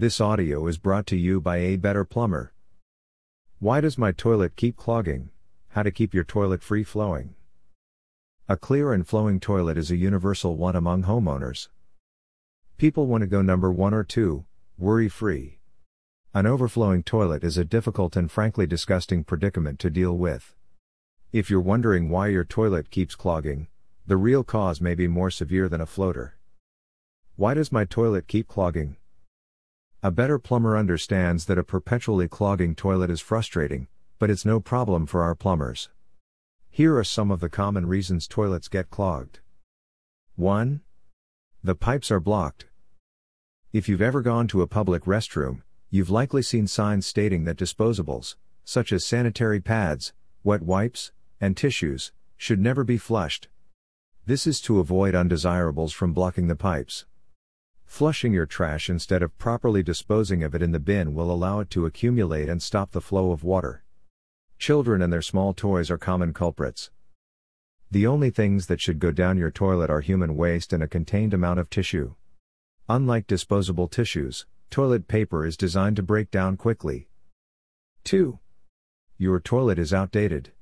This audio is brought to you by A Better Plumber. Why does my toilet keep clogging? How to keep your toilet free flowing. A clear and flowing toilet is a universal one among homeowners. People want to go number one or two, worry free. An overflowing toilet is a difficult and frankly disgusting predicament to deal with. If you're wondering why your toilet keeps clogging, the real cause may be more severe than a floater. Why does my toilet keep clogging? A better plumber understands that a perpetually clogging toilet is frustrating, but it's no problem for our plumbers. Here are some of the common reasons toilets get clogged. 1. The pipes are blocked. If you've ever gone to a public restroom, you've likely seen signs stating that disposables, such as sanitary pads, wet wipes, and tissues, should never be flushed. This is to avoid undesirables from blocking the pipes. Flushing your trash instead of properly disposing of it in the bin will allow it to accumulate and stop the flow of water. Children and their small toys are common culprits. The only things that should go down your toilet are human waste and a contained amount of tissue. Unlike disposable tissues, toilet paper is designed to break down quickly. 2. Your toilet is outdated.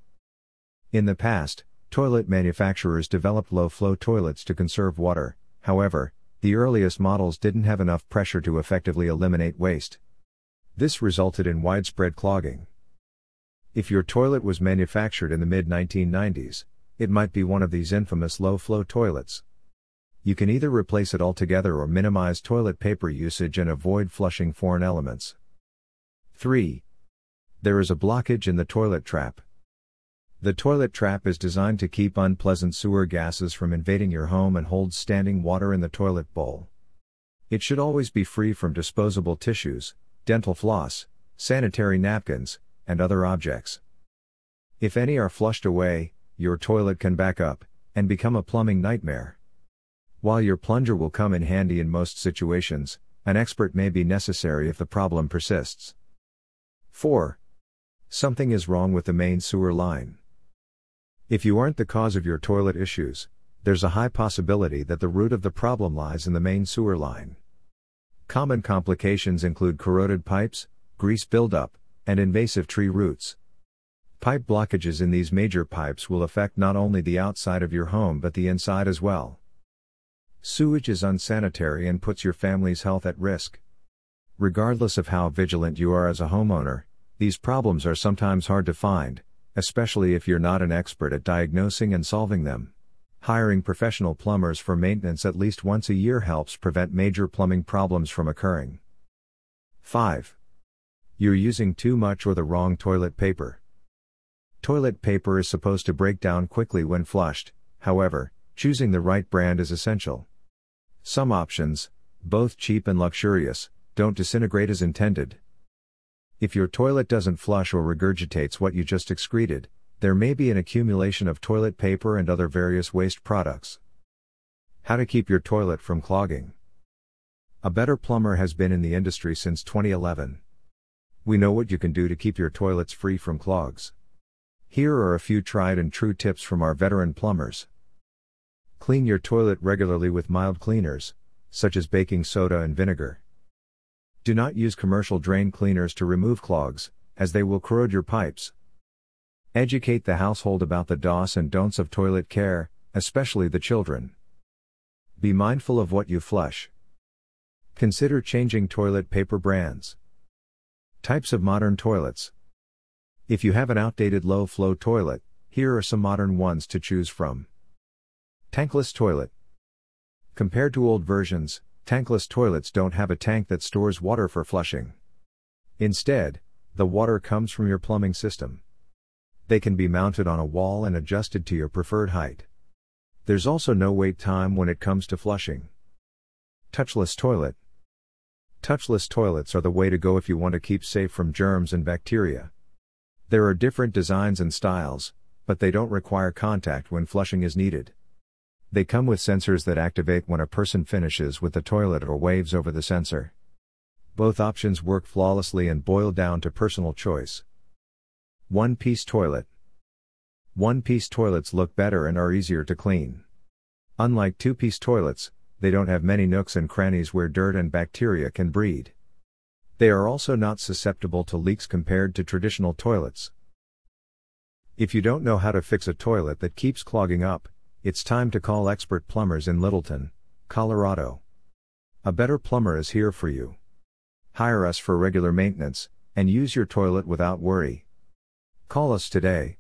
In the past, toilet manufacturers developed low flow toilets to conserve water, however, the earliest models didn't have enough pressure to effectively eliminate waste. This resulted in widespread clogging. If your toilet was manufactured in the mid 1990s, it might be one of these infamous low flow toilets. You can either replace it altogether or minimize toilet paper usage and avoid flushing foreign elements. 3. There is a blockage in the toilet trap. The toilet trap is designed to keep unpleasant sewer gases from invading your home and holds standing water in the toilet bowl. It should always be free from disposable tissues, dental floss, sanitary napkins, and other objects. If any are flushed away, your toilet can back up and become a plumbing nightmare. While your plunger will come in handy in most situations, an expert may be necessary if the problem persists. 4. Something is wrong with the main sewer line. If you aren't the cause of your toilet issues, there's a high possibility that the root of the problem lies in the main sewer line. Common complications include corroded pipes, grease buildup, and invasive tree roots. Pipe blockages in these major pipes will affect not only the outside of your home but the inside as well. Sewage is unsanitary and puts your family's health at risk. Regardless of how vigilant you are as a homeowner, these problems are sometimes hard to find, especially if you're not an expert at diagnosing and solving them. Hiring professional plumbers for maintenance at least once a year helps prevent major plumbing problems from occurring. 5. You're using too much or the wrong toilet paper. Toilet paper is supposed to break down quickly when flushed, however, choosing the right brand is essential. Some options, both cheap and luxurious, don't disintegrate as intended. If your toilet doesn't flush or regurgitates what you just excreted, there may be an accumulation of toilet paper and other various waste products. How to keep your toilet from clogging. A Better Plumber has been in the industry since 2011. We know what you can do to keep your toilets free from clogs. Here are a few tried and true tips from our veteran plumbers. Clean your toilet regularly with mild cleaners, such as baking soda and vinegar. Do not use commercial drain cleaners to remove clogs, as they will corrode your pipes. Educate the household about the dos and don'ts of toilet care, especially the children. Be mindful of what you flush. Consider changing toilet paper brands. Types of modern toilets. If you have an outdated low flow toilet, here are some modern ones to choose from. Tankless toilet. Compared to old versions, Tankless toilets don't have a tank that stores water for flushing. Instead, the water comes from your plumbing system. They can be mounted on a wall and adjusted to your preferred height. There's also no wait time when it comes to flushing. Touchless toilet. Touchless toilets are the way to go if you want to keep safe from germs and bacteria. There are different designs and styles, but they don't require contact when flushing is needed. They come with sensors that activate when a person finishes with the toilet or waves over the sensor. Both options work flawlessly and boil down to personal choice. One piece toilet. One piece toilets look better and are easier to clean. Unlike two piece toilets, they don't have many nooks and crannies where dirt and bacteria can breed. They are also not susceptible to leaks compared to traditional toilets. If you don't know how to fix a toilet that keeps clogging up, it's time to call expert plumbers in Littleton, Colorado. A better plumber is here for you. Hire us for regular maintenance, and use your toilet without worry. Call us today,